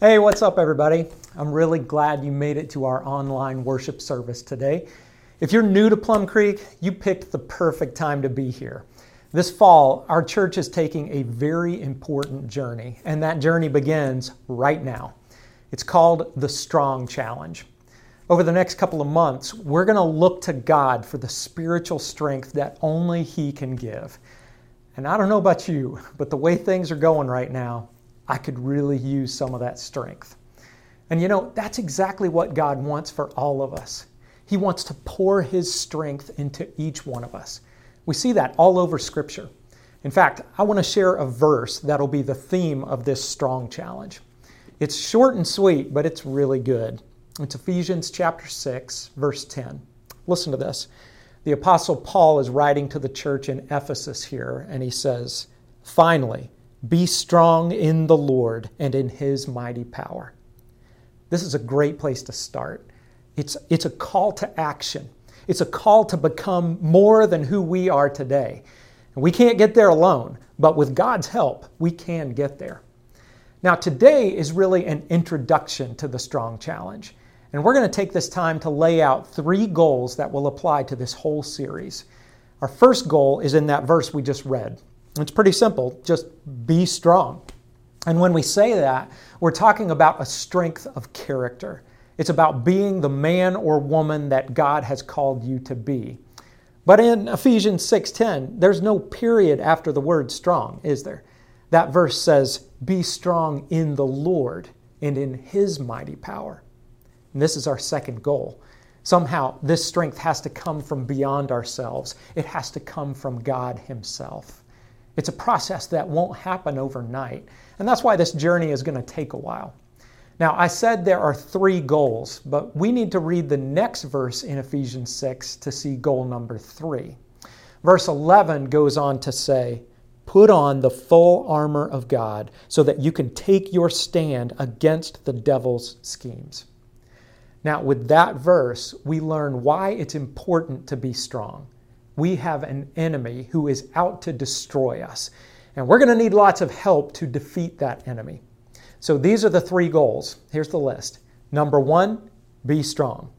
Hey, what's up, everybody? I'm really glad you made it to our online worship service today. If you're new to Plum Creek, you picked the perfect time to be here. This fall, our church is taking a very important journey, and that journey begins right now. It's called the Strong Challenge. Over the next couple of months, we're going to look to God for the spiritual strength that only He can give. And I don't know about you, but the way things are going right now, I could really use some of that strength. And you know, that's exactly what God wants for all of us. He wants to pour His strength into each one of us. We see that all over Scripture. In fact, I want to share a verse that'll be the theme of this strong challenge. It's short and sweet, but it's really good. It's Ephesians chapter 6, verse 10. Listen to this. The Apostle Paul is writing to the church in Ephesus here, and he says, Finally, be strong in the Lord and in his mighty power. This is a great place to start. It's, it's a call to action. It's a call to become more than who we are today. And we can't get there alone, but with God's help, we can get there. Now, today is really an introduction to the Strong Challenge. And we're going to take this time to lay out three goals that will apply to this whole series. Our first goal is in that verse we just read it's pretty simple just be strong. And when we say that, we're talking about a strength of character. It's about being the man or woman that God has called you to be. But in Ephesians 6:10, there's no period after the word strong, is there? That verse says, "Be strong in the Lord and in his mighty power." And this is our second goal. Somehow, this strength has to come from beyond ourselves. It has to come from God himself. It's a process that won't happen overnight. And that's why this journey is going to take a while. Now, I said there are three goals, but we need to read the next verse in Ephesians 6 to see goal number three. Verse 11 goes on to say, Put on the full armor of God so that you can take your stand against the devil's schemes. Now, with that verse, we learn why it's important to be strong we have an enemy who is out to destroy us. And we're going to need lots of help to defeat that enemy. So these are the three goals. Here's the list. Number one, be strong.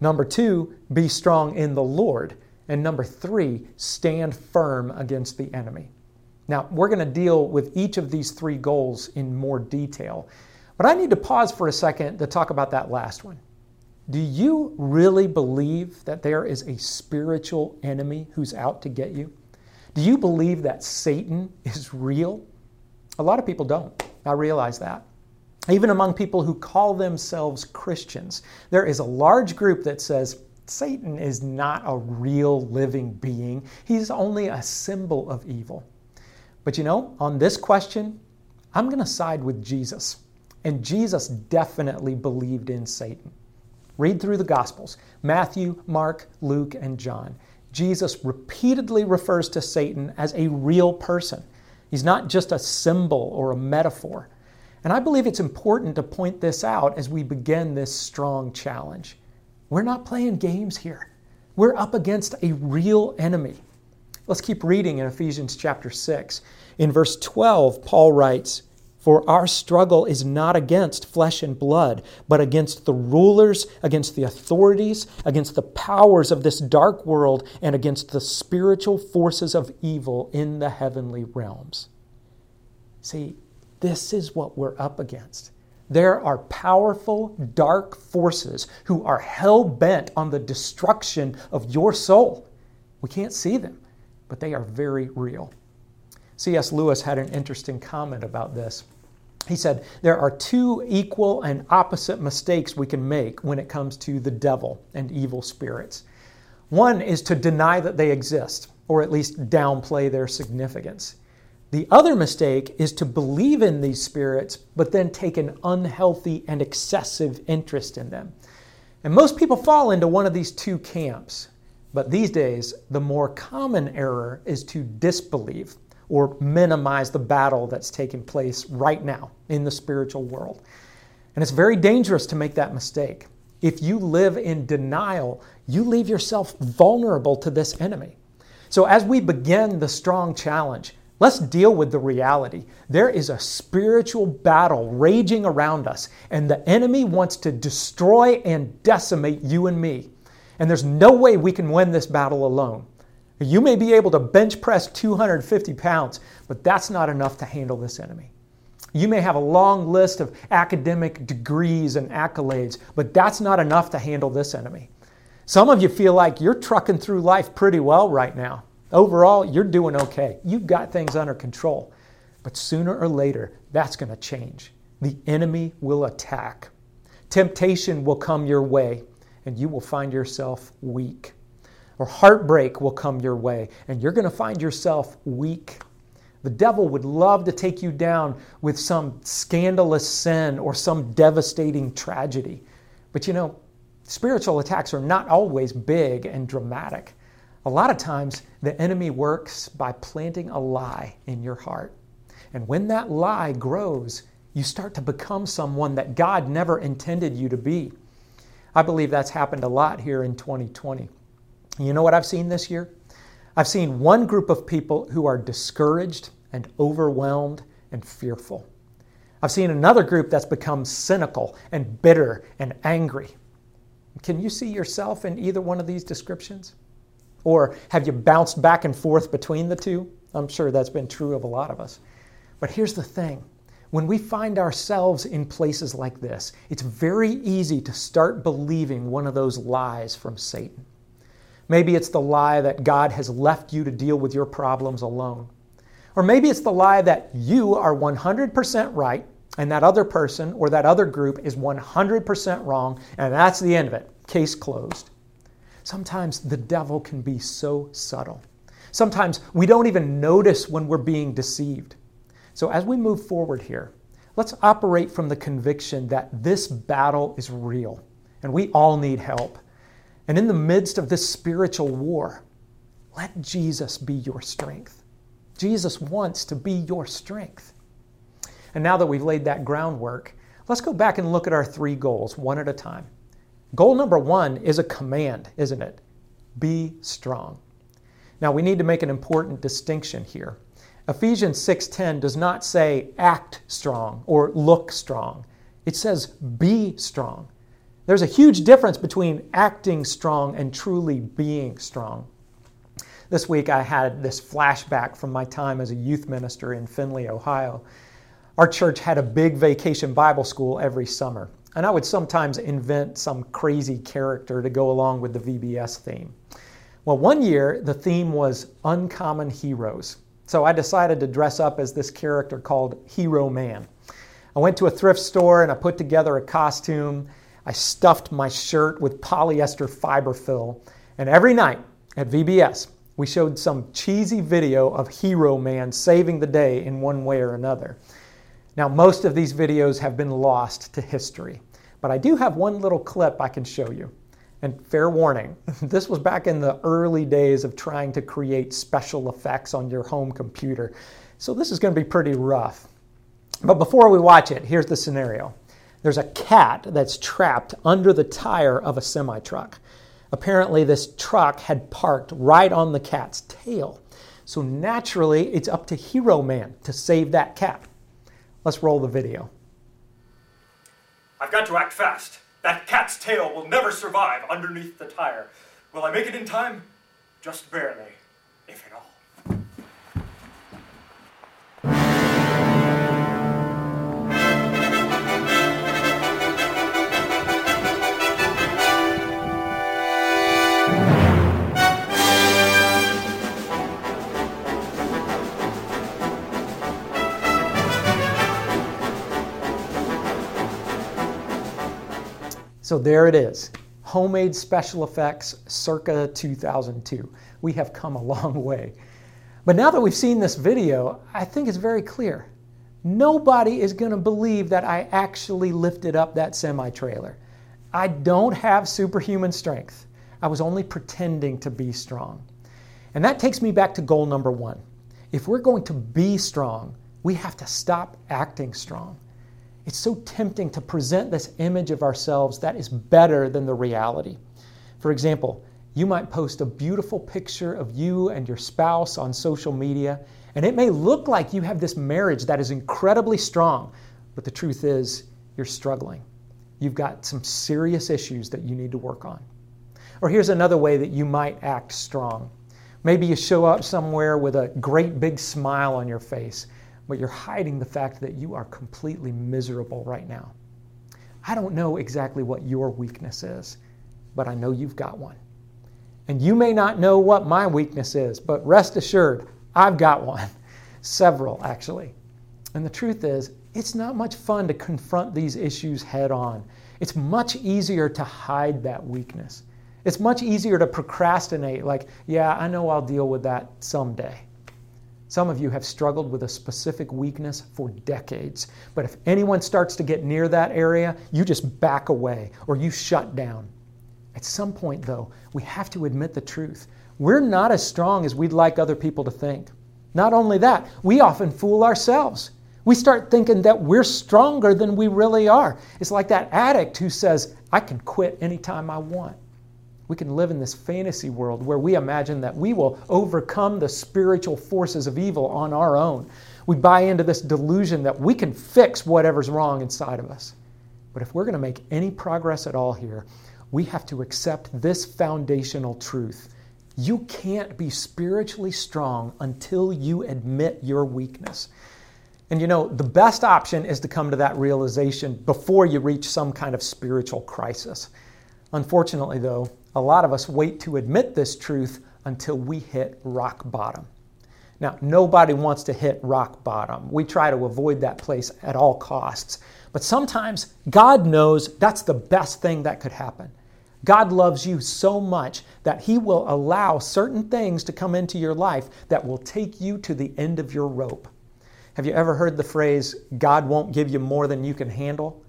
Number two, be strong in the Lord. And number three, stand firm against the enemy. Now, we're going to deal with each of these three goals in more detail. But I need to pause for a second to talk about that last one. Do you really believe that there is a spiritual enemy who's out to get you? Do you believe that Satan is real? A lot of people don't. I realize that. Even among people who call themselves Christians, there is a large group that says Satan is not a real living being, he's only a symbol of evil. But you know, on this question, I'm going to side with Jesus. And Jesus definitely believed in Satan. Read through the Gospels Matthew, Mark, Luke, and John. Jesus repeatedly refers to Satan as a real person. He's not just a symbol or a metaphor. And I believe it's important to point this out as we begin this strong challenge. We're not playing games here. We're up against a real enemy. Let's keep reading in Ephesians chapter 6. In verse 12, Paul writes, for our struggle is not against flesh and blood, but against the rulers, against the authorities, against the powers of this dark world, and against the spiritual forces of evil in the heavenly realms. See, this is what we're up against. There are powerful, dark forces who are hell bent on the destruction of your soul. We can't see them, but they are very real. C.S. Lewis had an interesting comment about this. He said, There are two equal and opposite mistakes we can make when it comes to the devil and evil spirits. One is to deny that they exist, or at least downplay their significance. The other mistake is to believe in these spirits, but then take an unhealthy and excessive interest in them. And most people fall into one of these two camps. But these days, the more common error is to disbelieve or minimize the battle that's taking place right now in the spiritual world. And it's very dangerous to make that mistake. If you live in denial, you leave yourself vulnerable to this enemy. So, as we begin the strong challenge, Let's deal with the reality. There is a spiritual battle raging around us, and the enemy wants to destroy and decimate you and me. And there's no way we can win this battle alone. You may be able to bench press 250 pounds, but that's not enough to handle this enemy. You may have a long list of academic degrees and accolades, but that's not enough to handle this enemy. Some of you feel like you're trucking through life pretty well right now. Overall, you're doing okay. You've got things under control. But sooner or later, that's going to change. The enemy will attack. Temptation will come your way, and you will find yourself weak. Or heartbreak will come your way, and you're going to find yourself weak. The devil would love to take you down with some scandalous sin or some devastating tragedy. But you know, spiritual attacks are not always big and dramatic. A lot of times, the enemy works by planting a lie in your heart. And when that lie grows, you start to become someone that God never intended you to be. I believe that's happened a lot here in 2020. You know what I've seen this year? I've seen one group of people who are discouraged and overwhelmed and fearful. I've seen another group that's become cynical and bitter and angry. Can you see yourself in either one of these descriptions? Or have you bounced back and forth between the two? I'm sure that's been true of a lot of us. But here's the thing when we find ourselves in places like this, it's very easy to start believing one of those lies from Satan. Maybe it's the lie that God has left you to deal with your problems alone. Or maybe it's the lie that you are 100% right and that other person or that other group is 100% wrong, and that's the end of it. Case closed. Sometimes the devil can be so subtle. Sometimes we don't even notice when we're being deceived. So, as we move forward here, let's operate from the conviction that this battle is real and we all need help. And in the midst of this spiritual war, let Jesus be your strength. Jesus wants to be your strength. And now that we've laid that groundwork, let's go back and look at our three goals one at a time. Goal number one is a command, isn't it? Be strong. Now we need to make an important distinction here. Ephesians 6:10 does not say act strong or look strong. It says be strong. There's a huge difference between acting strong and truly being strong. This week I had this flashback from my time as a youth minister in Findlay, Ohio. Our church had a big vacation Bible school every summer, and I would sometimes invent some crazy character to go along with the VBS theme. Well, one year the theme was uncommon heroes. So I decided to dress up as this character called Hero Man. I went to a thrift store and I put together a costume. I stuffed my shirt with polyester fiber fill. And every night at VBS, we showed some cheesy video of Hero Man saving the day in one way or another. Now, most of these videos have been lost to history, but I do have one little clip I can show you. And fair warning, this was back in the early days of trying to create special effects on your home computer, so this is going to be pretty rough. But before we watch it, here's the scenario there's a cat that's trapped under the tire of a semi truck. Apparently, this truck had parked right on the cat's tail. So naturally, it's up to Hero Man to save that cat. Let's roll the video. I've got to act fast. That cat's tail will never survive underneath the tire. Will I make it in time? Just barely, if at all. So there it is. Homemade special effects circa 2002. We have come a long way. But now that we've seen this video, I think it's very clear. Nobody is going to believe that I actually lifted up that semi trailer. I don't have superhuman strength. I was only pretending to be strong. And that takes me back to goal number one. If we're going to be strong, we have to stop acting strong. It's so tempting to present this image of ourselves that is better than the reality. For example, you might post a beautiful picture of you and your spouse on social media, And it may look like you have this marriage that is incredibly strong, but the truth is, you're struggling. You've got some serious issues that you need to work on. Or here's another way that you might act strong. Maybe you show up somewhere with a great big smile on your face, but you're hiding the fact that you are completely miserable right now. I don't know exactly what your weakness is, but I know you've got one. And you may not know what my weakness is, but rest assured, I've got one. Several, actually. And the truth is, it's not much fun to confront these issues head on. It's much easier to hide that weakness. It's much easier to procrastinate, like, yeah, I know I'll deal with that someday. Some of you have struggled with a specific weakness for decades, but if anyone starts to get near that area, you just back away or you shut down. At some point, though, we have to admit the truth. We're not as strong as we'd like other people to think. Not only that, we often fool ourselves. We start thinking that we're stronger than we really are. It's like that addict who says, I can quit anytime I want. We can live in this fantasy world where we imagine that we will overcome the spiritual forces of evil on our own. We buy into this delusion that we can fix whatever's wrong inside of us. But if we're going to make any progress at all here, we have to accept this foundational truth. You can't be spiritually strong until you admit your weakness. And you know, the best option is to come to that realization before you reach some kind of spiritual crisis. Unfortunately, though, a lot of us wait to admit this truth until we hit rock bottom. Now, nobody wants to hit rock bottom. We try to avoid that place at all costs. But sometimes God knows that's the best thing that could happen. God loves you so much that He will allow certain things to come into your life that will take you to the end of your rope. Have you ever heard the phrase, God won't give you more than you can handle?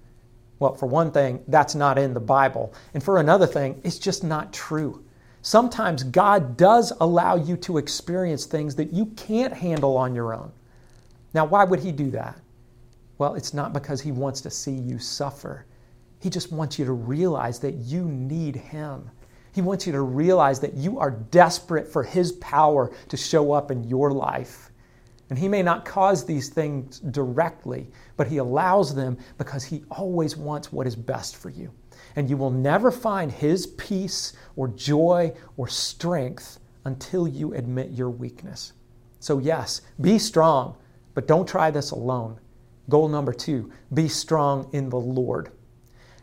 Well, for one thing, that's not in the Bible. And for another thing, it's just not true. Sometimes God does allow you to experience things that you can't handle on your own. Now, why would He do that? Well, it's not because He wants to see you suffer. He just wants you to realize that you need Him. He wants you to realize that you are desperate for His power to show up in your life. And He may not cause these things directly, but He allows them because He always wants what is best for you. And you will never find His peace or joy or strength until you admit your weakness. So, yes, be strong, but don't try this alone. Goal number two be strong in the Lord.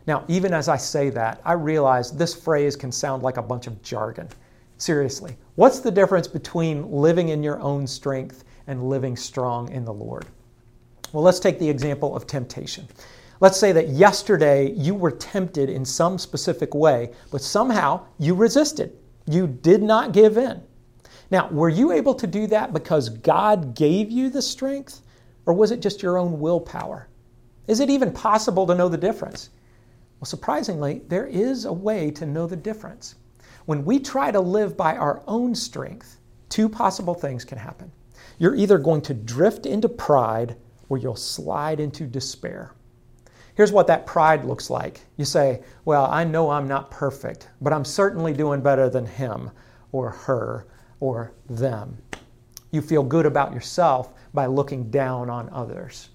Now, even as I say that, I realize this phrase can sound like a bunch of jargon. Seriously, what's the difference between living in your own strength and living strong in the Lord. Well, let's take the example of temptation. Let's say that yesterday you were tempted in some specific way, but somehow you resisted. You did not give in. Now, were you able to do that because God gave you the strength, or was it just your own willpower? Is it even possible to know the difference? Well, surprisingly, there is a way to know the difference. When we try to live by our own strength, two possible things can happen you're either going to drift into pride or you'll slide into despair. Here's what that pride looks like. You say, Well, I know I'm not perfect, but I'm certainly doing better than him or her or them. You feel good about yourself by looking down on others.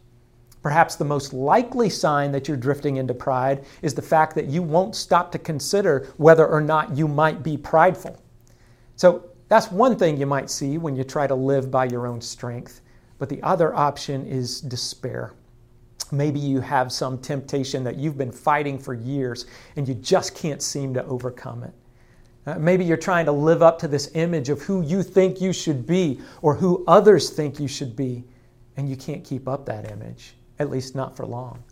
Perhaps the most likely sign that you're drifting into pride is the fact that you won't stop to consider whether or not you might be prideful. So that's one thing you might see when you try to live by your own strength. But the other option is despair. Maybe you have some temptation that you've been fighting for years and you just can't seem to overcome it. Uh, maybe you're trying to live up to this image of who you think you should be or who others think you should be, and you can't keep up that image, at least not for long.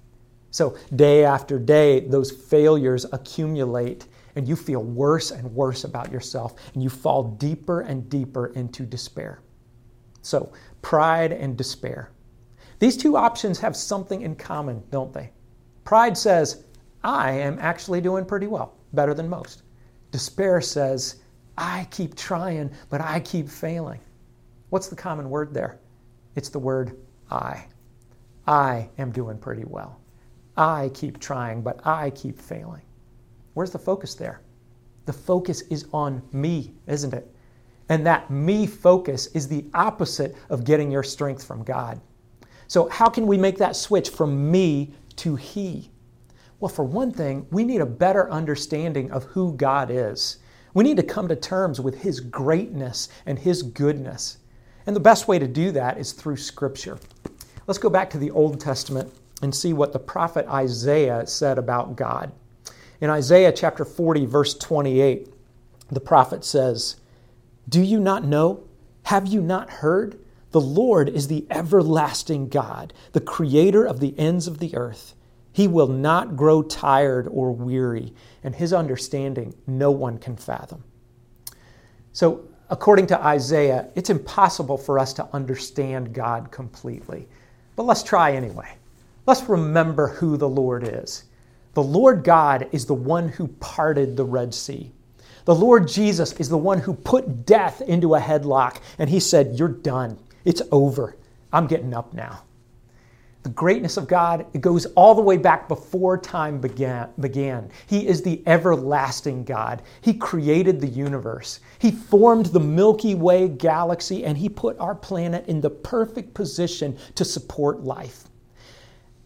So, day after day, those failures accumulate and you feel worse and worse about yourself, and you fall deeper and deeper into despair. So, pride and despair. These two options have something in common, don't they? Pride says, I am actually doing pretty well, better than most. Despair says, I keep trying, but I keep failing. What's the common word there? It's the word I. I am doing pretty well. I keep trying, but I keep failing. Where's the focus there? The focus is on me, isn't it? And that me focus is the opposite of getting your strength from God. So, how can we make that switch from me to He? Well, for one thing, we need a better understanding of who God is. We need to come to terms with His greatness and His goodness. And the best way to do that is through Scripture. Let's go back to the Old Testament and see what the prophet Isaiah said about God. In Isaiah chapter 40, verse 28, the prophet says, Do you not know? Have you not heard? The Lord is the everlasting God, the creator of the ends of the earth. He will not grow tired or weary, and his understanding no one can fathom. So, according to Isaiah, it's impossible for us to understand God completely. But let's try anyway. Let's remember who the Lord is. The Lord God is the one who parted the Red Sea. The Lord Jesus is the one who put death into a headlock, and he said, You're done. It's over. I'm getting up now. The greatness of God, it goes all the way back before time began, began. He is the everlasting God. He created the universe. He formed the Milky Way galaxy and He put our planet in the perfect position to support life.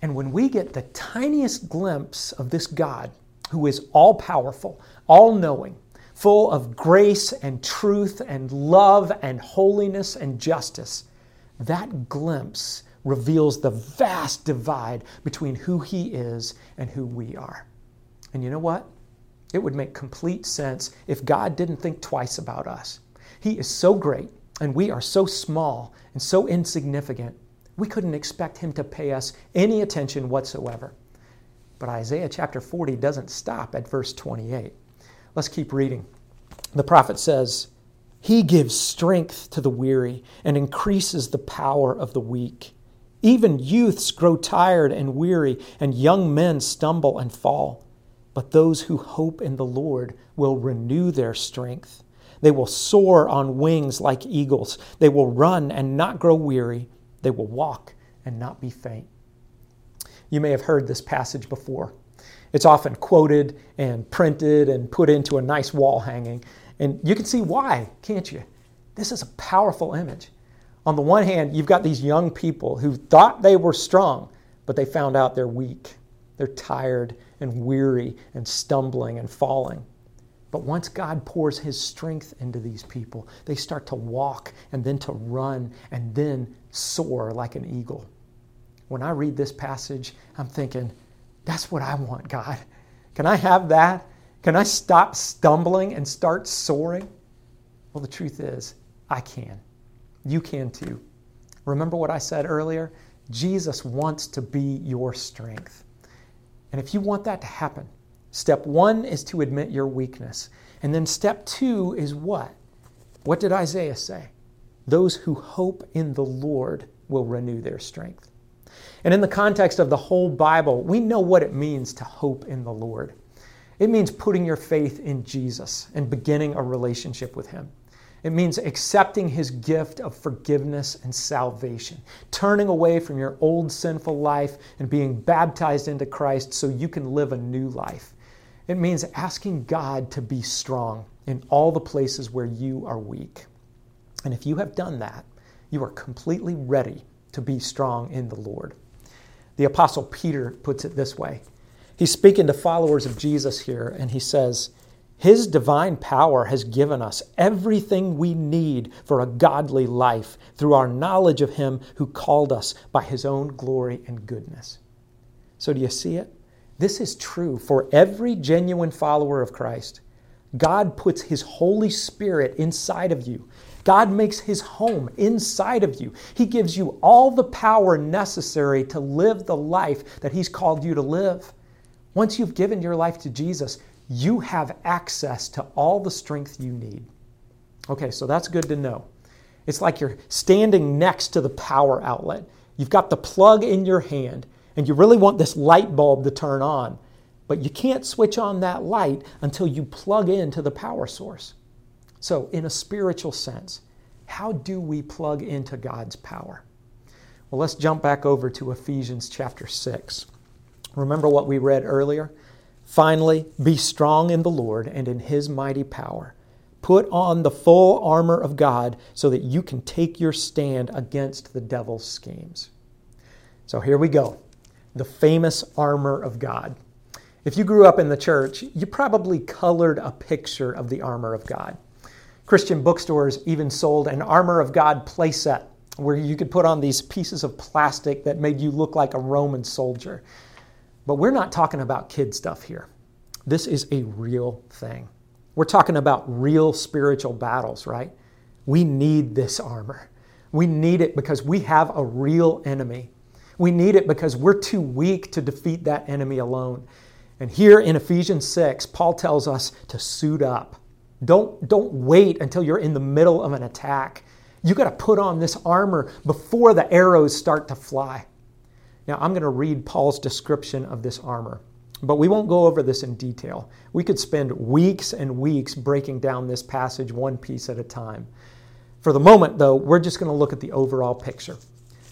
And when we get the tiniest glimpse of this God, who is all powerful, all knowing, full of grace and truth and love and holiness and justice, that glimpse reveals the vast divide between who He is and who we are. And you know what? It would make complete sense if God didn't think twice about us. He is so great, and we are so small and so insignificant we couldn't expect him to pay us any attention whatsoever. But Isaiah chapter 40 doesn't stop at verse 28. Let's keep reading. The prophet says, He gives strength to the weary and increases the power of the weak. Even youths grow tired and weary, and young men stumble and fall. But those who hope in the Lord will renew their strength. They will soar on wings like eagles. They will run and not grow weary. They will walk and not be faint. You may have heard this passage before. It's often quoted and printed and put into a nice wall hanging. And you can see why, can't you? This is a powerful image. On the one hand, you've got these young people who thought they were strong, but they found out they're weak. They're tired and weary and stumbling and falling. But once God pours His strength into these people, they start to walk and then to run and then soar like an eagle. When I read this passage, I'm thinking, that's what I want, God. Can I have that? Can I stop stumbling and start soaring? Well, the truth is, I can. You can too. Remember what I said earlier? Jesus wants to be your strength. And if you want that to happen, Step one is to admit your weakness. And then step two is what? What did Isaiah say? Those who hope in the Lord will renew their strength. And in the context of the whole Bible, we know what it means to hope in the Lord. It means putting your faith in Jesus and beginning a relationship with Him. It means accepting his gift of forgiveness and salvation, turning away from your old sinful life and being baptized into Christ so you can live a new life. It means asking God to be strong in all the places where you are weak. And if you have done that, you are completely ready to be strong in the Lord. The Apostle Peter puts it this way He's speaking to followers of Jesus here, and he says, His divine power has given us everything we need for a godly life through our knowledge of Him who called us by His own glory and goodness. So, do you see it? This is true for every genuine follower of Christ. God puts His Holy Spirit inside of you. God makes His home inside of you. He gives you all the power necessary to live the life that He's called you to live. Once you've given your life to Jesus, you have access to all the strength you need. Okay, so that's good to know. It's like you're standing next to the power outlet. You've got the plug in your hand and you really want this light bulb to turn on. But you can't switch on that light until you plug into the power source. So, in a spiritual sense, how do we plug into God's power? Well, let's jump back over to Ephesians chapter 6. Remember what we read earlier? Finally, be strong in the Lord and in his mighty power. Put on the full armor of God so that you can take your stand against the devil's schemes. So here we go the famous armor of God. If you grew up in the church, you probably colored a picture of the armor of God. Christian bookstores even sold an armor of God playset where you could put on these pieces of plastic that made you look like a Roman soldier. But we're not talking about kid stuff here. This is a real thing. We're talking about real spiritual battles, right? We need this armor. We need it because we have a real enemy. We need it because we're too weak to defeat that enemy alone. And here in Ephesians 6, Paul tells us to suit up. Don't, don't wait until you're in the middle of an attack. You got to put on this armor before the arrows start to fly. Now, I'm going to read Paul's description of this armor, but we won't go over this in detail. We could spend weeks and weeks breaking down this passage one piece at a time. For the moment, though, we're just going to look at the overall picture.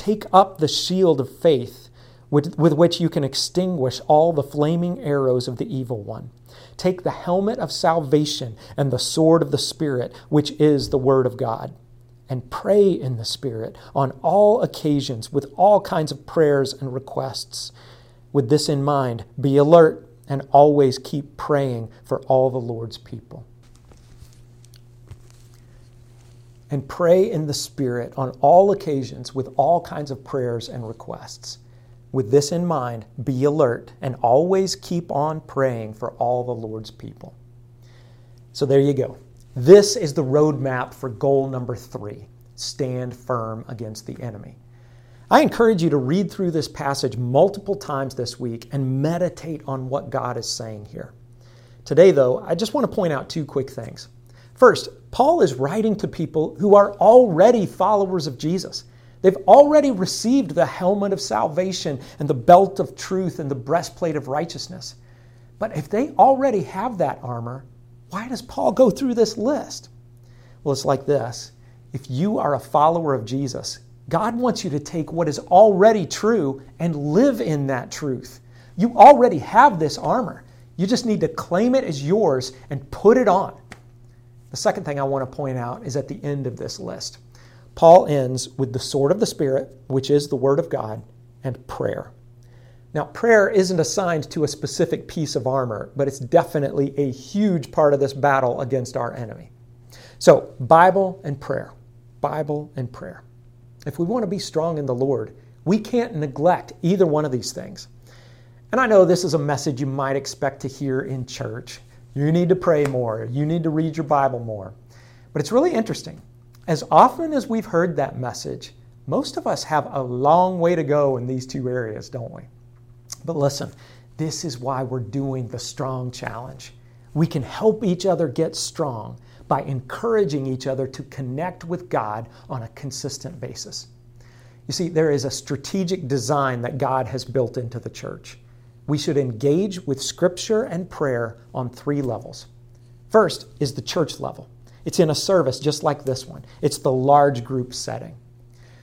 take up the shield of faith with, with which you can extinguish all the flaming arrows of the evil one. Take the helmet of salvation and the sword of the Spirit, which is the Word of God. And pray in the Spirit on all occasions with all kinds of prayers and requests. With this in mind, be alert and always keep praying for all the Lord's people. And pray in the Spirit on all occasions with all kinds of prayers and requests. With this in mind, be alert and always keep on praying for all the Lord's people. So there you go. This is the roadmap for goal number three stand firm against the enemy. I encourage you to read through this passage multiple times this week and meditate on what God is saying here. Today, though, I just want to point out two quick things. First, Paul is writing to people who are already followers of Jesus. They've already received the helmet of salvation and the belt of truth and the breastplate of righteousness. But if they already have that armor, why does Paul go through this list? Well, it's like this if you are a follower of Jesus, God wants you to take what is already true and live in that truth. You already have this armor. You just need to claim it as yours and put it on. The second thing I want to point out is at the end of this list. Paul ends with the sword of the Spirit, which is the Word of God, and prayer. Now, prayer isn't assigned to a specific piece of armor, but it's definitely a huge part of this battle against our enemy. So, Bible and prayer. Bible and prayer. If we want to be strong in the Lord, we can't neglect either one of these things. And I know this is a message you might expect to hear in church. You need to pray more, you need to read your Bible more. But it's really interesting as often as we've heard that message, most of us have a long way to go in these two areas, don't we? But listen, this is why we're doing the Strong Challenge. We can help each other get strong by encouraging each other to connect with God on a consistent basis. You see, there is a strategic design that God has built into the church. We should engage with Scripture and prayer on three levels. First is the church level. It's in a service just like this one. It's the large group setting.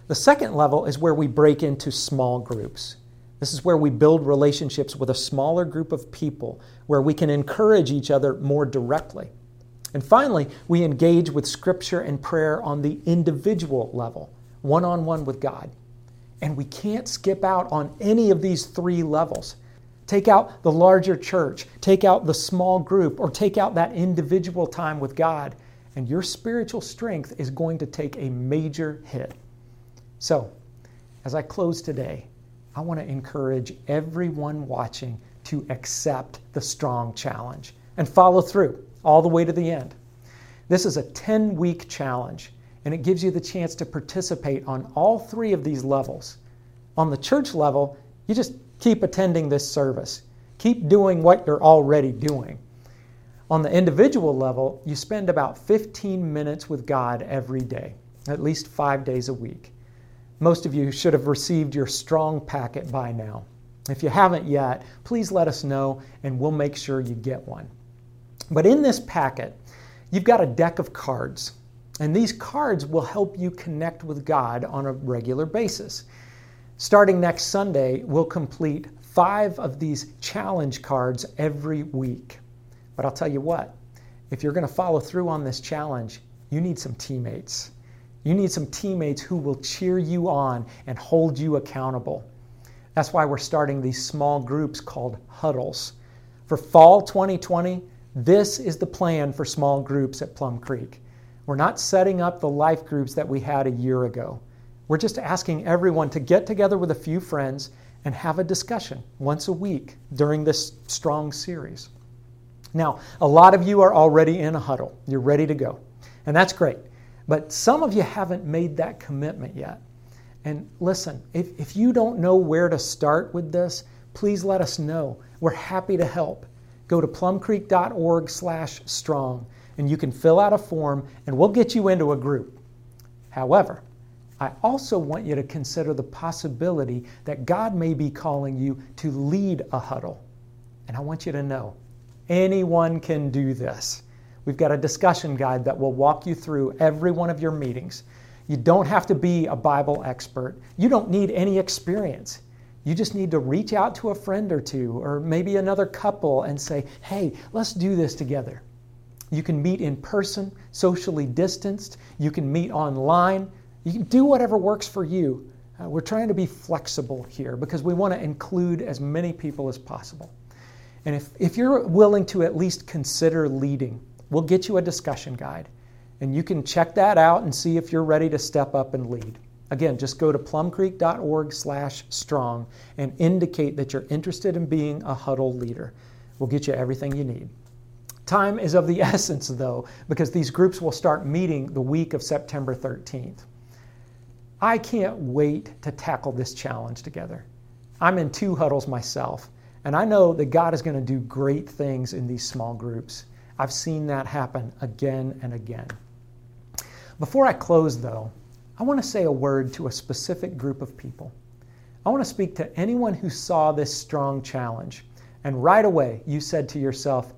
The second level is where we break into small groups. This is where we build relationships with a smaller group of people where we can encourage each other more directly. And finally, we engage with Scripture and prayer on the individual level, one on one with God. And we can't skip out on any of these three levels. Take out the larger church, take out the small group, or take out that individual time with God, and your spiritual strength is going to take a major hit. So, as I close today, I want to encourage everyone watching to accept the strong challenge and follow through all the way to the end. This is a 10 week challenge, and it gives you the chance to participate on all three of these levels. On the church level, you just keep attending this service, keep doing what you're already doing. On the individual level, you spend about 15 minutes with God every day, at least five days a week. Most of you should have received your strong packet by now. If you haven't yet, please let us know and we'll make sure you get one. But in this packet, you've got a deck of cards, and these cards will help you connect with God on a regular basis. Starting next Sunday, we'll complete five of these challenge cards every week. But I'll tell you what, if you're going to follow through on this challenge, you need some teammates. You need some teammates who will cheer you on and hold you accountable. That's why we're starting these small groups called huddles. For fall 2020, this is the plan for small groups at Plum Creek. We're not setting up the life groups that we had a year ago. We're just asking everyone to get together with a few friends and have a discussion once a week during this strong series. Now, a lot of you are already in a huddle. You're ready to go. And that's great. But some of you haven't made that commitment yet. And listen, if, if you don't know where to start with this, please let us know. We're happy to help. Go to plumcreek.org slash strong and you can fill out a form and we'll get you into a group. However, I also want you to consider the possibility that God may be calling you to lead a huddle. And I want you to know anyone can do this. We've got a discussion guide that will walk you through every one of your meetings. You don't have to be a Bible expert. You don't need any experience. You just need to reach out to a friend or two, or maybe another couple, and say, hey, let's do this together. You can meet in person, socially distanced. You can meet online. You can do whatever works for you. Uh, we're trying to be flexible here because we want to include as many people as possible. And if, if you're willing to at least consider leading, we'll get you a discussion guide. And you can check that out and see if you're ready to step up and lead. Again, just go to plumcreek.org slash strong and indicate that you're interested in being a huddle leader. We'll get you everything you need. Time is of the essence, though, because these groups will start meeting the week of September 13th. I can't wait to tackle this challenge together. I'm in two huddles myself, and I know that God is going to do great things in these small groups. I've seen that happen again and again. Before I close, though, I want to say a word to a specific group of people. I want to speak to anyone who saw this strong challenge, and right away you said to yourself,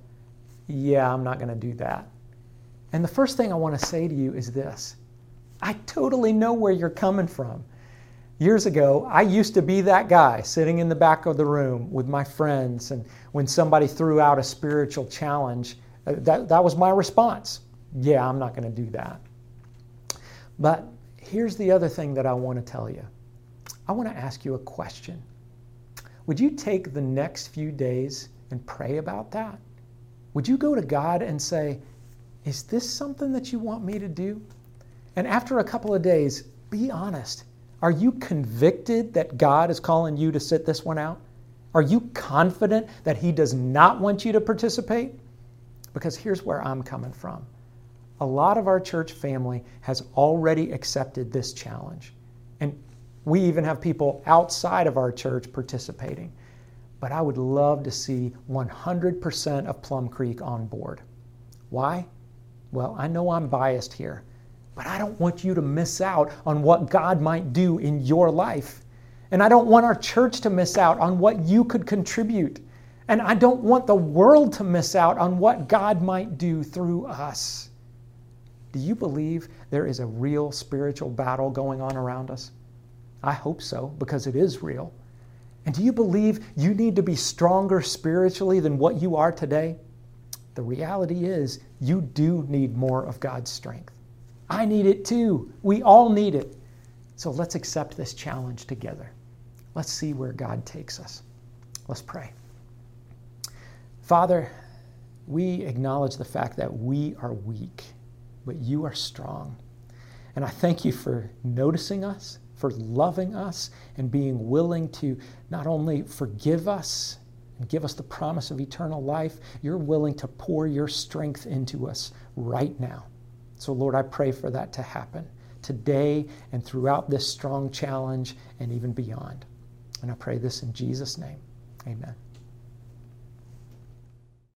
Yeah, I'm not going to do that. And the first thing I want to say to you is this I totally know where you're coming from. Years ago, I used to be that guy sitting in the back of the room with my friends, and when somebody threw out a spiritual challenge, uh, that, that was my response. Yeah, I'm not going to do that. But here's the other thing that I want to tell you I want to ask you a question. Would you take the next few days and pray about that? Would you go to God and say, Is this something that you want me to do? And after a couple of days, be honest. Are you convicted that God is calling you to sit this one out? Are you confident that He does not want you to participate? Because here's where I'm coming from a lot of our church family has already accepted this challenge. And we even have people outside of our church participating. But I would love to see 100% of Plum Creek on board. Why? Well, I know I'm biased here, but I don't want you to miss out on what God might do in your life. And I don't want our church to miss out on what you could contribute. And I don't want the world to miss out on what God might do through us. Do you believe there is a real spiritual battle going on around us? I hope so, because it is real. And do you believe you need to be stronger spiritually than what you are today? The reality is, you do need more of God's strength. I need it too. We all need it. So let's accept this challenge together. Let's see where God takes us. Let's pray. Father, we acknowledge the fact that we are weak but you are strong. And I thank you for noticing us, for loving us, and being willing to not only forgive us and give us the promise of eternal life, you're willing to pour your strength into us right now. So, Lord, I pray for that to happen today and throughout this strong challenge and even beyond. And I pray this in Jesus' name. Amen.